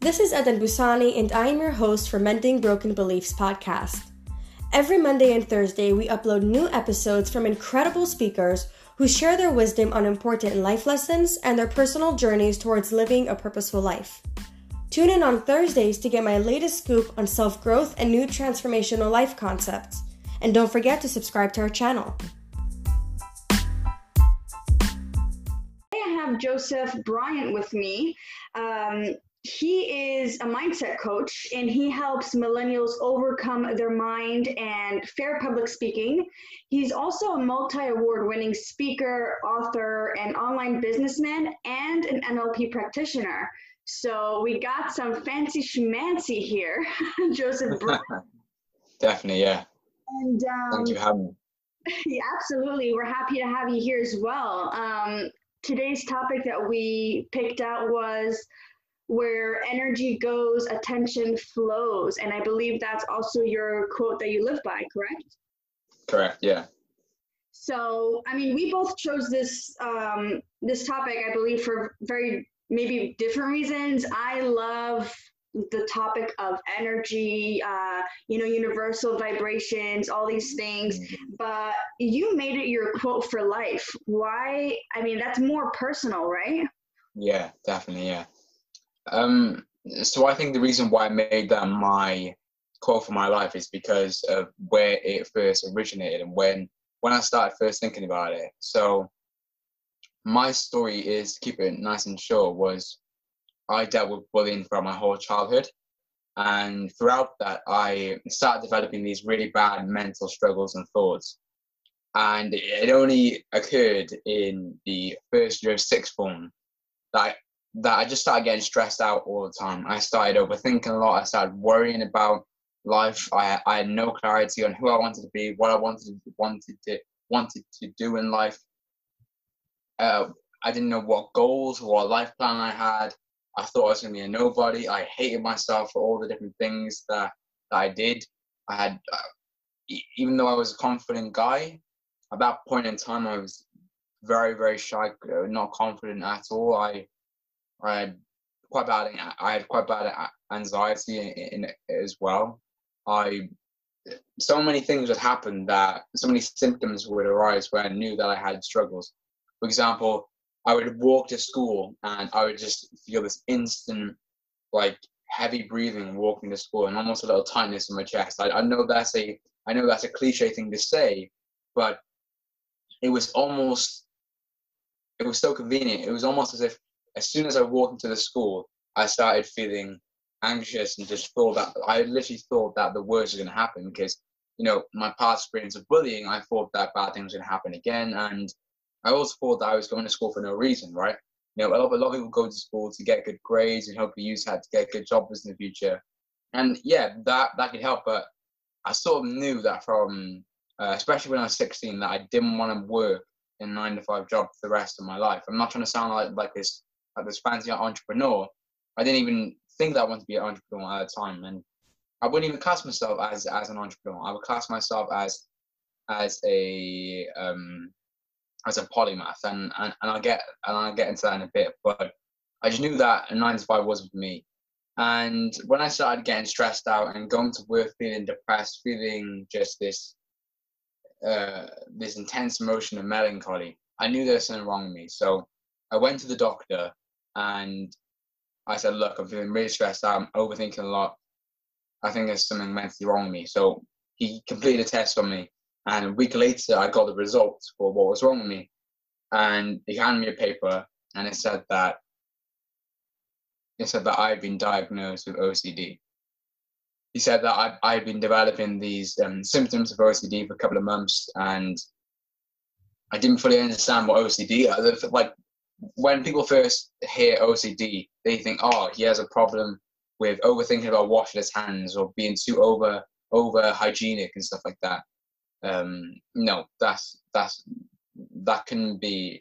This is Eden Busani, and I am your host for Mending Broken Beliefs podcast. Every Monday and Thursday, we upload new episodes from incredible speakers who share their wisdom on important life lessons and their personal journeys towards living a purposeful life. Tune in on Thursdays to get my latest scoop on self growth and new transformational life concepts. And don't forget to subscribe to our channel. Today I have Joseph Bryant with me. Um, he is a mindset coach and he helps millennials overcome their mind and fair public speaking. He's also a multi award winning speaker, author, and online businessman, and an NLP practitioner. So we got some fancy schmancy here, Joseph. Definitely, yeah. And um, thank you for having me. Yeah, absolutely. We're happy to have you here as well. Um, today's topic that we picked out was where energy goes, attention flows. And I believe that's also your quote that you live by, correct? Correct, yeah. So, I mean, we both chose this um, this topic, I believe, for very maybe different reasons. I love the topic of energy, uh, you know, universal vibrations, all these things. But you made it your quote for life. Why? I mean, that's more personal, right? Yeah, definitely. Yeah. Um, so I think the reason why I made that my quote for my life is because of where it first originated and when when I started first thinking about it. So my story is to keep it nice and short was I dealt with bullying throughout my whole childhood. And throughout that, I started developing these really bad mental struggles and thoughts. And it only occurred in the first year of sixth form that that I just started getting stressed out all the time. I started overthinking a lot. I started worrying about life. I, I had no clarity on who I wanted to be, what I wanted to, wanted to wanted to do in life. Uh, I didn't know what goals, or what life plan I had. I thought I was going to be a nobody. I hated myself for all the different things that, that I did. I had, uh, even though I was a confident guy, at that point in time, I was very, very shy, uh, not confident at all. I I had quite bad. I had quite bad anxiety in, as well. I so many things would happen that so many symptoms would arise where I knew that I had struggles. For example, I would walk to school and I would just feel this instant, like heavy breathing walking to school and almost a little tightness in my chest. I, I know that's a I know that's a cliche thing to say, but it was almost it was so convenient. It was almost as if as soon as I walked into the school, I started feeling anxious and just thought that I literally thought that the worst was going to happen because, you know, my past experience of bullying, I thought that bad things were going to happen again. And I also thought that I was going to school for no reason, right? You know, a lot, a lot of people go to school to get good grades and hopefully use that to get good jobs in the future. And yeah, that, that could help. But I sort of knew that from, uh, especially when I was 16, that I didn't want to work in a nine to five job for the rest of my life. I'm not trying to sound like, like this like this fancy entrepreneur. I didn't even think that I wanted to be an entrepreneur at the time, and I wouldn't even class myself as as an entrepreneur. I would class myself as as a um, as a polymath, and, and and I'll get and I'll get into that in a bit. But I just knew that a nine to five wasn't for me. And when I started getting stressed out and going to work feeling depressed, feeling just this uh, this intense emotion of melancholy, I knew there was something wrong with me. So I went to the doctor and I said, look, I'm feeling really stressed out. I'm overthinking a lot. I think there's something mentally wrong with me. So he completed a test on me. And a week later, I got the results for what was wrong with me. And he handed me a paper and it said that it said that I've been diagnosed with OCD. He said that I've, I had been developing these um, symptoms of OCD for a couple of months and I didn't fully understand what OCD, like when people first hear OCD, they think, oh, he has a problem with overthinking about washing his hands or being too over over hygienic and stuff like that. Um, no, that's that's that can be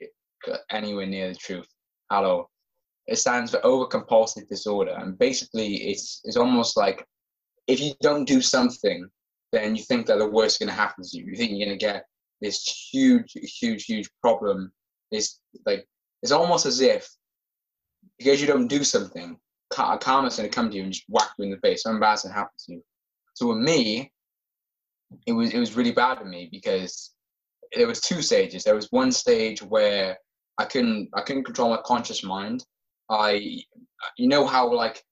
anywhere near the truth. Hello, it stands for overcompulsive disorder, and basically, it's it's almost like if you don't do something, then you think that the worst is going to happen to you. You think you're going to get this huge, huge, huge problem. This like it's almost as if because you don't do something, a karma's going to come to you and just whack you in the face. Something bad's going to happen to you. So with me, it was it was really bad for me because there was two stages. There was one stage where I couldn't I couldn't control my conscious mind. I you know how like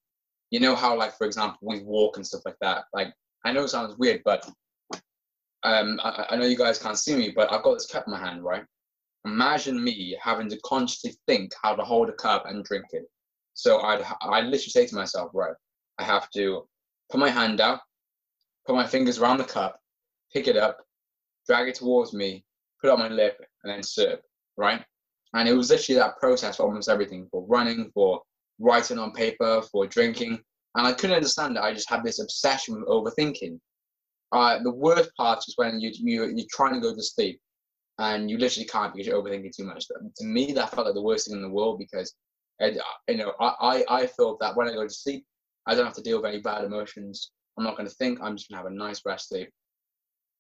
you know how like for example we walk and stuff like that. Like I know it sounds weird, but um I, I know you guys can't see me, but I've got this cup in my hand, right? Imagine me having to consciously think how to hold a cup and drink it. So I'd I literally say to myself, right, I have to put my hand out, put my fingers around the cup, pick it up, drag it towards me, put it on my lip, and then sip, right? And it was literally that process for almost everything for running, for writing on paper, for drinking. And I couldn't understand it. I just had this obsession with overthinking. Uh, the worst part is when you, you, you're trying to go to sleep and you literally can't because you're overthinking too much. To me, that felt like the worst thing in the world because, you know, I, I, I that when I go to sleep, I don't have to deal with any bad emotions. I'm not going to think. I'm just going to have a nice rest sleep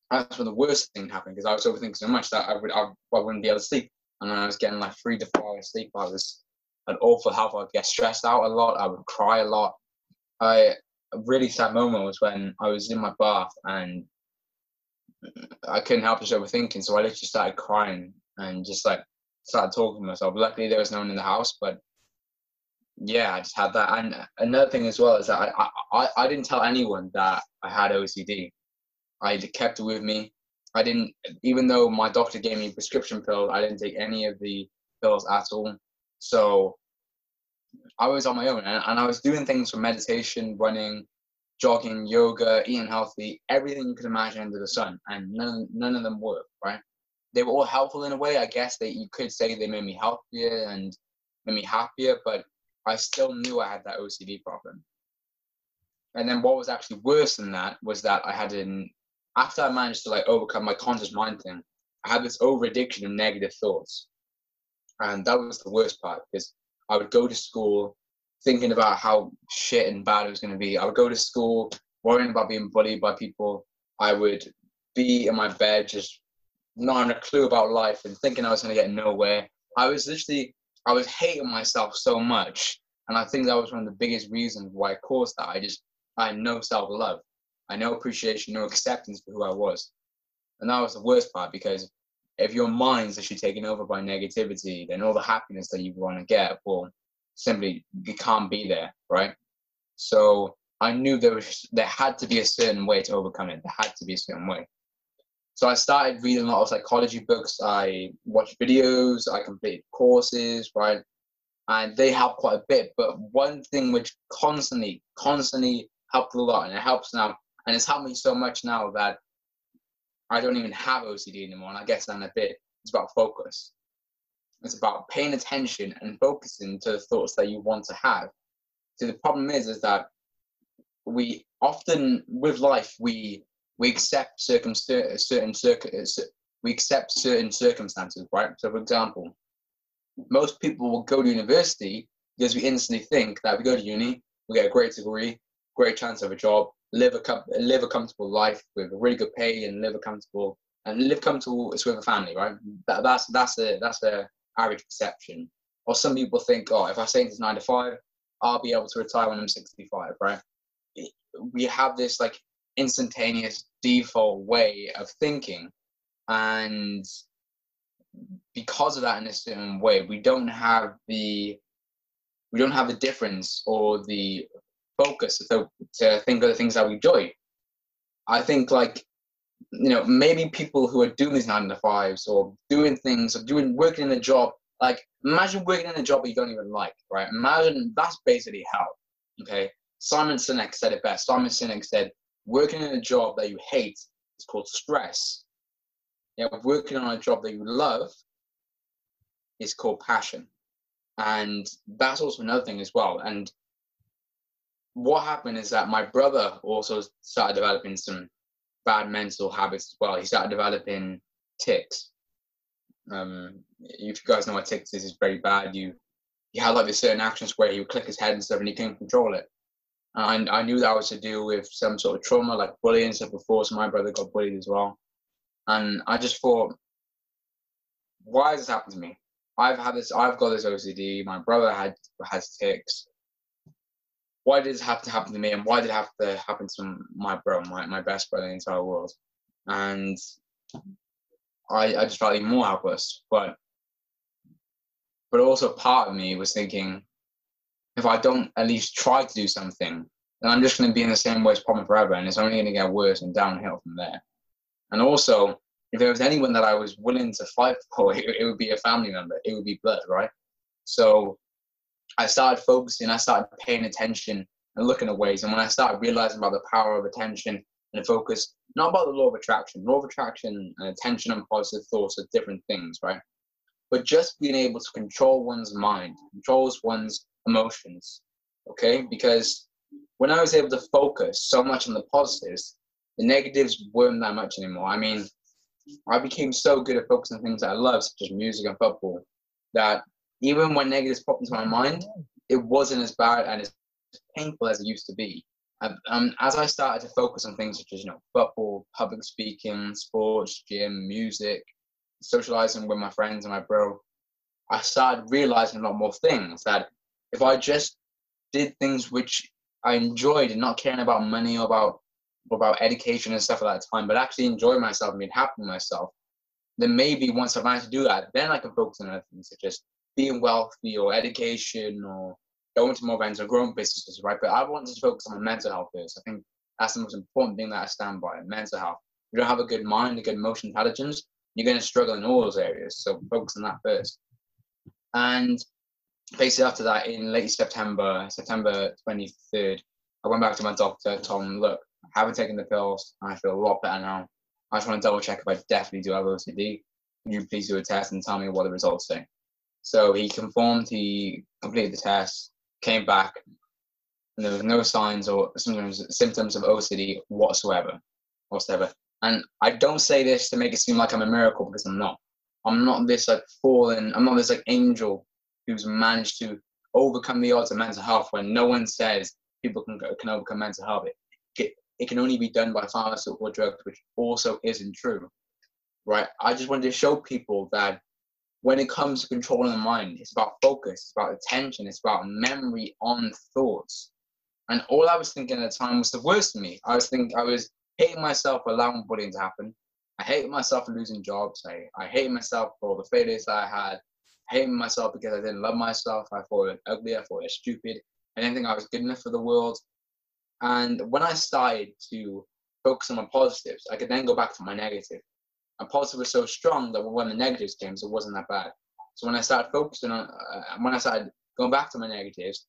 that's when the worst thing happened because I was overthinking so much that I would I, I wouldn't be able to sleep. And I was getting like three to four hours sleep, I was an awful health. I'd get stressed out a lot. I would cry a lot. I a really sad moment was when I was in my bath and I couldn't help just overthinking. So I literally started crying and just like started talking to myself. Luckily, there was no one in the house, but yeah, I just had that. And another thing as well is that I, I, I didn't tell anyone that I had OCD. I kept it with me. I didn't, even though my doctor gave me prescription pills, I didn't take any of the pills at all. So I was on my own and, and I was doing things from meditation, running, jogging, yoga, eating healthy, everything you could imagine under the sun. And none, none of them worked, right? They were all helpful in a way. I guess that you could say they made me healthier and made me happier, but I still knew I had that OCD problem. And then what was actually worse than that was that I had an after I managed to like overcome my conscious mind thing, I had this over addiction of negative thoughts. And that was the worst part because I would go to school thinking about how shit and bad it was going to be. I would go to school worrying about being bullied by people. I would be in my bed just not having a clue about life and thinking I was going to get nowhere. I was literally, I was hating myself so much. And I think that was one of the biggest reasons why I caused that. I just, I had no self love. I had no appreciation, no acceptance for who I was. And that was the worst part because if your mind's actually taken over by negativity, then all the happiness that you want to get will simply it can't be there, right? So I knew there was there had to be a certain way to overcome it. There had to be a certain way. So I started reading a lot of psychology books. I watched videos. I completed courses, right? And they helped quite a bit. But one thing which constantly, constantly helped a lot, and it helps now, and it's helped me so much now that I don't even have OCD anymore. And I guess that a bit. It's about focus. It's about paying attention and focusing to the thoughts that you want to have. So the problem is, is that we often with life we we accept certain certain we accept certain circumstances, right? So, for example, most people will go to university because we instantly think that we go to uni, we get a great degree, great chance of a job, live a com- live a comfortable life with a really good pay and live a comfortable and live comfortable with a family, right? That, that's that's a that's the average perception. Or some people think, oh, if I stay into nine to five, I'll be able to retire when I'm 65, right? We have this like instantaneous default way of thinking, and because of that, in a certain way, we don't have the we don't have the difference or the focus to, to think of the things that we enjoy. I think like you know maybe people who are doing these nine to fives or doing things or doing working in a job like imagine working in a job you don't even like right? Imagine that's basically hell okay? Simon sinek said it best. Simon sinek said working in a job that you hate is called stress. Yeah working on a job that you love is called passion. And that's also another thing as well. And what happened is that my brother also started developing some bad mental habits as well. He started developing tics. Um, if you guys know what tics is, it's very bad. You he had like this certain actions where he would click his head and stuff, and he couldn't control it. And I knew that was to do with some sort of trauma, like bullying stuff before. So my brother got bullied as well, and I just thought, why has this happened to me? I've had this. I've got this OCD. My brother had has tics why did this have to happen to me and why did it have to happen to my bro, my, my best brother in the entire world? And I, I just felt even more helpless. But but also part of me was thinking, if I don't at least try to do something, then I'm just going to be in the same way worst problem forever, and it's only going to get worse and downhill from there. And also, if there was anyone that I was willing to fight for, it, it would be a family member. It would be blood, right? So I started focusing. I started paying attention and looking at ways. And when I started realizing about the power of attention and focus, not about the law of attraction. Law of attraction and attention and positive thoughts are different things, right? But just being able to control one's mind, controls one's emotions, okay? Because when I was able to focus so much on the positives, the negatives weren't that much anymore. I mean, I became so good at focusing on things that I love, such as music and football, that even when negatives popped into my mind, it wasn't as bad and as painful as it used to be. Um, as I started to focus on things such as you know football, public speaking, sports, gym, music, socializing with my friends and my bro, I started realizing a lot more things. That if I just did things which I enjoyed and not caring about money or about or about education and stuff at that time, but actually enjoy myself and being happy with myself, then maybe once I've managed to do that, then I can focus on other things such as being wealthy or education or going to more events or growing businesses, right? But I wanted to focus on my mental health first. I think that's the most important thing that I stand by, mental health. If you don't have a good mind, a good emotional intelligence, you're going to struggle in all those areas. So focus on that first. And basically after that, in late September, September 23rd, I went back to my doctor, him, look, I haven't taken the pills, and I feel a lot better now. I just want to double check if I definitely do have OCD. Can you please do a test and tell me what the results say? So he conformed, he completed the test, came back, and there was no signs or symptoms, symptoms of OCD whatsoever, whatsoever. And I don't say this to make it seem like I'm a miracle because I'm not. I'm not this like fallen. I'm not this like angel who's managed to overcome the odds of mental health when no one says people can can overcome mental health. It, it can only be done by pharmaceutical or drugs, which also isn't true, right? I just wanted to show people that when it comes to controlling the mind, it's about focus, it's about attention, it's about memory on thoughts. And all I was thinking at the time was the worst for me. I was thinking I was hating myself for allowing bullying to happen. I hated myself for losing jobs. I, I hated myself for the failures that I had. I hated myself because I didn't love myself. I thought it was ugly. I thought it was stupid. I didn't think I was good enough for the world. And when I started to focus on my positives, I could then go back to my negative. And positive was so strong that when the negatives came, it wasn't that bad. So when I started focusing on, uh, when I started going back to my negatives,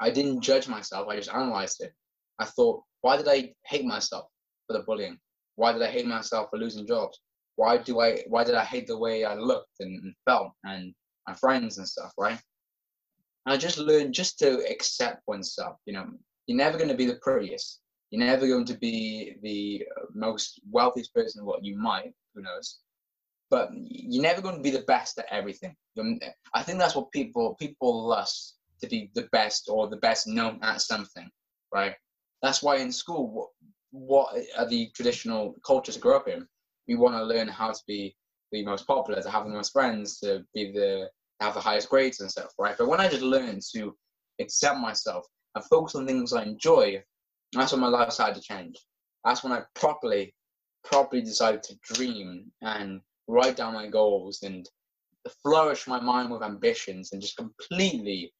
I didn't judge myself. I just analyzed it. I thought, why did I hate myself for the bullying? Why did I hate myself for losing jobs? Why do I? Why did I hate the way I looked and, and felt and my friends and stuff? Right? And I just learned just to accept oneself. You know, you're never going to be the prettiest. You're never going to be the most wealthiest person in what you might, who knows. But you're never going to be the best at everything. I think that's what people people lust to be the best or the best known at something, right? That's why in school, what, what are the traditional cultures to grow up in? We want to learn how to be the most popular, to have the most friends, to be the have the highest grades and stuff, right? But when I just learned to accept myself and focus on things I enjoy, that's when my life started to change. That's when I properly, properly decided to dream and write down my goals and flourish my mind with ambitions and just completely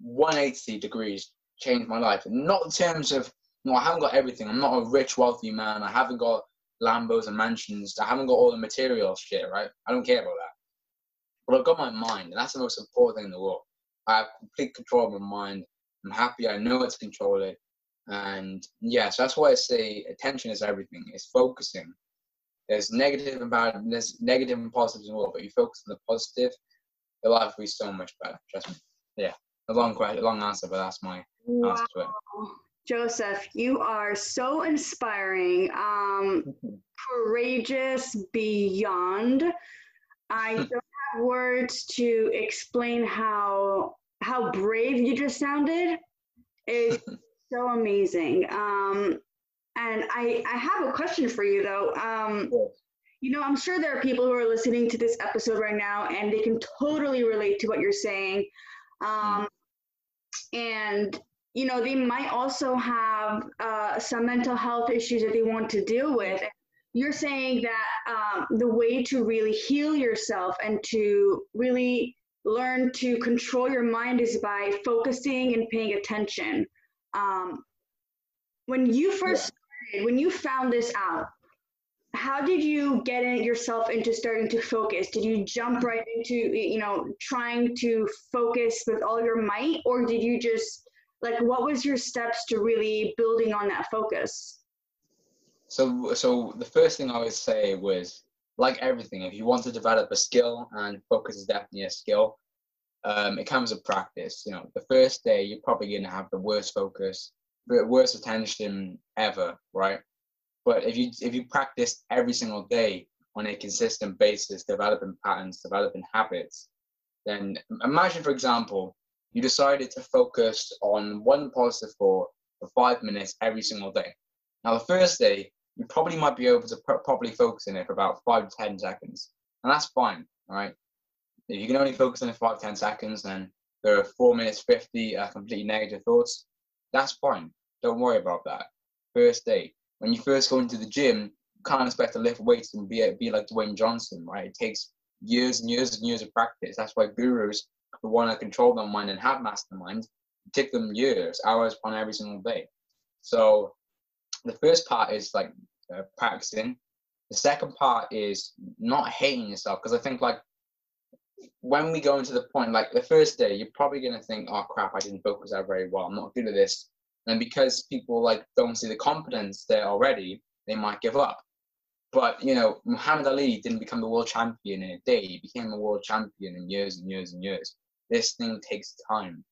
180 degrees change my life. Not in terms of, no, I haven't got everything. I'm not a rich, wealthy man. I haven't got Lambos and mansions. I haven't got all the material shit, right? I don't care about that. But I've got my mind, and that's the most important thing in the world. I have complete control of my mind. I'm happy. I know how to control it. And yeah, so that's why I say attention is everything. It's focusing. There's negative and bad, there's negative and positive as well, but you focus on the positive, your life will be so much better. Trust me. Yeah, a long question, a long answer, but that's my wow. answer to it. Joseph, you are so inspiring, um, courageous beyond. I don't have words to explain how how brave you just sounded. It's so amazing. Um, and I, I have a question for you though. Um, you know, I'm sure there are people who are listening to this episode right now and they can totally relate to what you're saying. Um, and you know, they might also have uh, some mental health issues that they want to deal with. You're saying that um, the way to really heal yourself and to really learn to control your mind is by focusing and paying attention. Um, when you first yeah. started, when you found this out, how did you get in yourself into starting to focus did you jump right into you know trying to focus with all your might or did you just like what was your steps to really building on that focus so so the first thing i would say was like everything if you want to develop a skill and focus is definitely a skill um, it comes with practice you know the first day you're probably going to have the worst focus the worst attention ever right but if you if you practice every single day on a consistent basis, developing patterns, developing habits, then imagine, for example, you decided to focus on one positive thought for five minutes every single day. Now, the first day, you probably might be able to pr- properly focus on it for about five to 10 seconds. And that's fine, all right? If you can only focus on it for five, 10 seconds, then there are four minutes 50 uh, completely negative thoughts. That's fine. Don't worry about that. First day when you first go into the gym, you can't expect to lift weights and be be like Dwayne Johnson, right? It takes years and years and years of practice. That's why gurus who want to control their mind and have masterminds take them years, hours upon every single day. So the first part is like uh, practicing. The second part is not hating yourself because I think like when we go into the point, like the first day, you're probably gonna think, "Oh crap, I didn't focus out very well. I'm not good at this." And because people like don't see the competence there already, they might give up. But you know, Muhammad Ali didn't become the world champion in a day. He became a world champion in years and years and years. This thing takes time.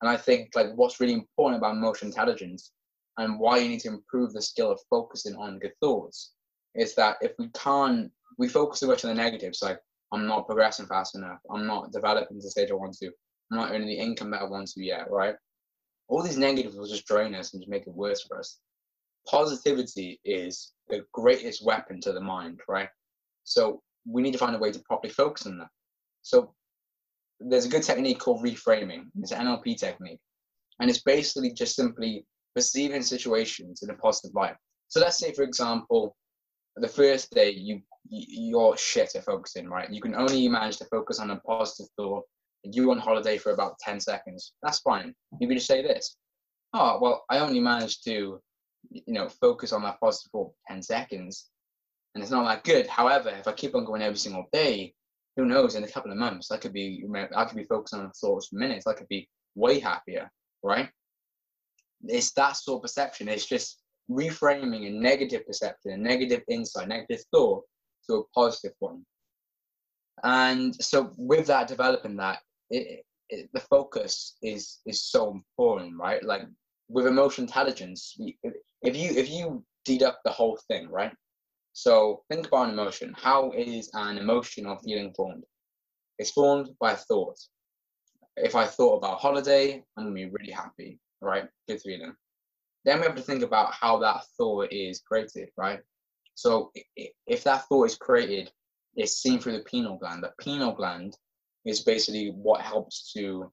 And I think like what's really important about emotional intelligence and why you need to improve the skill of focusing on good thoughts is that if we can't we focus too much on the negatives, like I'm not progressing fast enough, I'm not developing to the stage I want to, I'm not earning the income that I want to yet, right? all these negatives will just drain us and just make it worse for us. Positivity is the greatest weapon to the mind, right? So we need to find a way to properly focus on that. So there's a good technique called reframing. It's an NLP technique. And it's basically just simply perceiving situations in a positive light. So let's say, for example, the first day you you're shit at focusing, right? You can only manage to focus on a positive thought you on holiday for about 10 seconds. That's fine. You can just say this. Oh, well, I only managed to, you know, focus on that positive for 10 seconds. And it's not that good. However, if I keep on going every single day, who knows, in a couple of months, I could be, I could be focusing on thoughts for minutes. I could be way happier, right? It's that sort of perception. It's just reframing a negative perception, a negative insight, negative thought to a positive one. And so with that, developing that, it, it, the focus is is so important, right? Like with emotional intelligence, if you if you deduct the whole thing, right? So think about an emotion. How is an emotion or feeling formed? It's formed by thought. If I thought about holiday, I'm gonna be really happy, right? Good feeling. Then we have to think about how that thought is created, right? So if that thought is created, it's seen through the pineal gland. The pineal gland is basically what helps to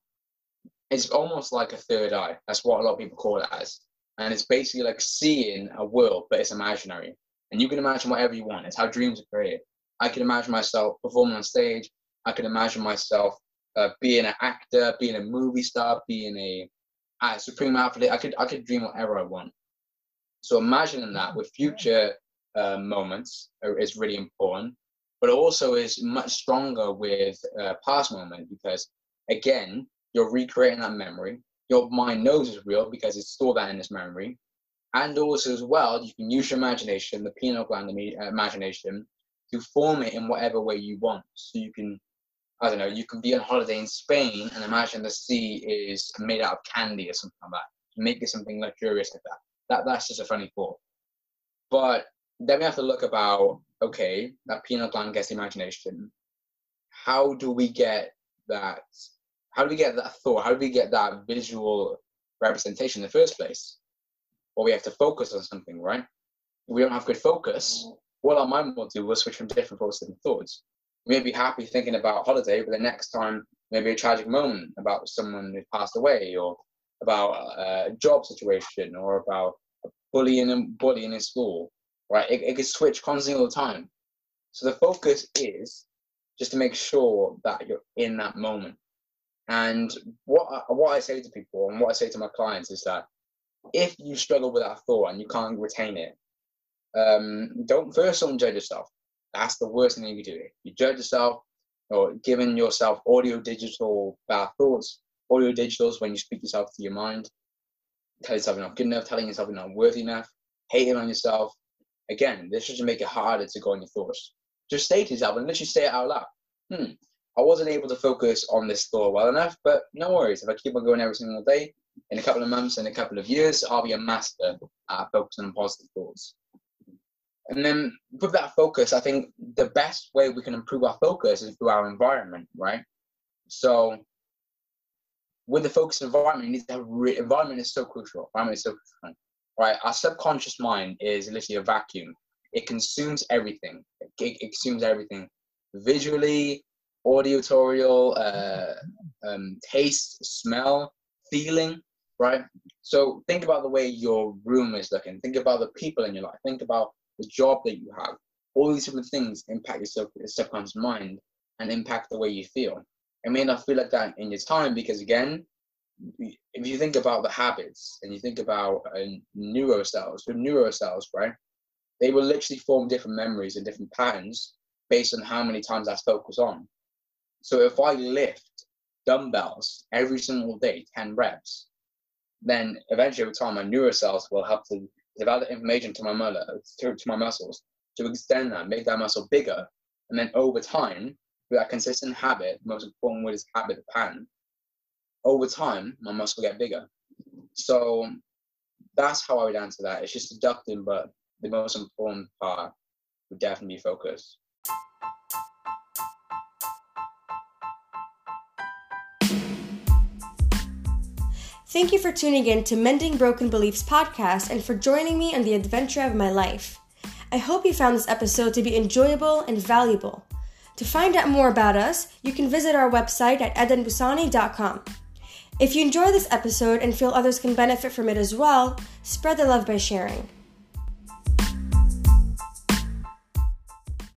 it's almost like a third eye. That's what a lot of people call it as. And it's basically like seeing a world but it's imaginary. And you can imagine whatever you want. It's how dreams are created. I can imagine myself performing on stage. I can imagine myself uh, being an actor being a movie star being a, a supreme athlete. I could i could dream whatever i want. So imagining that with future uh, moments is really important but also is much stronger with uh, past moment because again you're recreating that memory. Your mind knows it's real because it's stored that in this memory. And also as well you can use your imagination the pineal gland uh, imagination to form it in whatever way you want. So you can i don't know you can be on holiday in spain and imagine the sea is made out of candy or something like that. Make it something luxurious like that. That that's just a funny thought. But then we have to look about okay, that pineal gland gets imagination. How do we get that? How do we get that thought? How do we get that visual representation in the first place? Well, we have to focus on something, right? If we don't have good focus, what our mind will do will switch from different thoughts to different thoughts. We may be happy thinking about holiday, but the next time maybe a tragic moment about someone who passed away or about a job situation or about bullying and bullying in school, right? It, it could switch constantly all the time. So the focus is just to make sure that you're in that moment. And what I, what I say to people and what I say to my clients is that if you struggle with that thought and you can't retain it, um, don't first don't judge yourself. That's the worst thing you can do. You judge yourself or giving yourself audio digital bad thoughts, audio digitals when you speak yourself to your mind, tell yourself you're not good enough, telling yourself you're not worthy enough, hating on yourself. Again, this should make it harder to go on your thoughts. Just to yourself and literally say it out loud. Hmm, I wasn't able to focus on this thought well enough, but no worries. If I keep on going every single day, in a couple of months, in a couple of years, I'll be a master at focusing on positive thoughts. And then with that focus, I think the best way we can improve our focus is through our environment, right? So with the focus environment, you need to have re- environment is so crucial. Environment is so crucial, right? Our subconscious mind is literally a vacuum. It consumes everything. It, it consumes everything, visually, auditory, uh, um, taste, smell, feeling, right? So think about the way your room is looking. Think about the people in your life. Think about the job that you have. All these different things impact your, sub- your subconscious mind and impact the way you feel. It may not feel like that in your time because, again, if you think about the habits and you think about uh, neurocells, the neurocells, right? They will literally form different memories and different patterns based on how many times that's focused on. So if I lift dumbbells every single day, 10 reps, then eventually over time my neurocells will help to develop information to my to, to my muscles to extend that, make that muscle bigger, and then over time, with that consistent habit, most important word is habit pattern. Over time, my muscle get bigger. So that's how I would answer that. It's just deducting, but the most important part would definitely be focus. Thank you for tuning in to Mending Broken Beliefs podcast and for joining me on the adventure of my life. I hope you found this episode to be enjoyable and valuable. To find out more about us, you can visit our website at edenbusani.com. If you enjoy this episode and feel others can benefit from it as well, spread the love by sharing.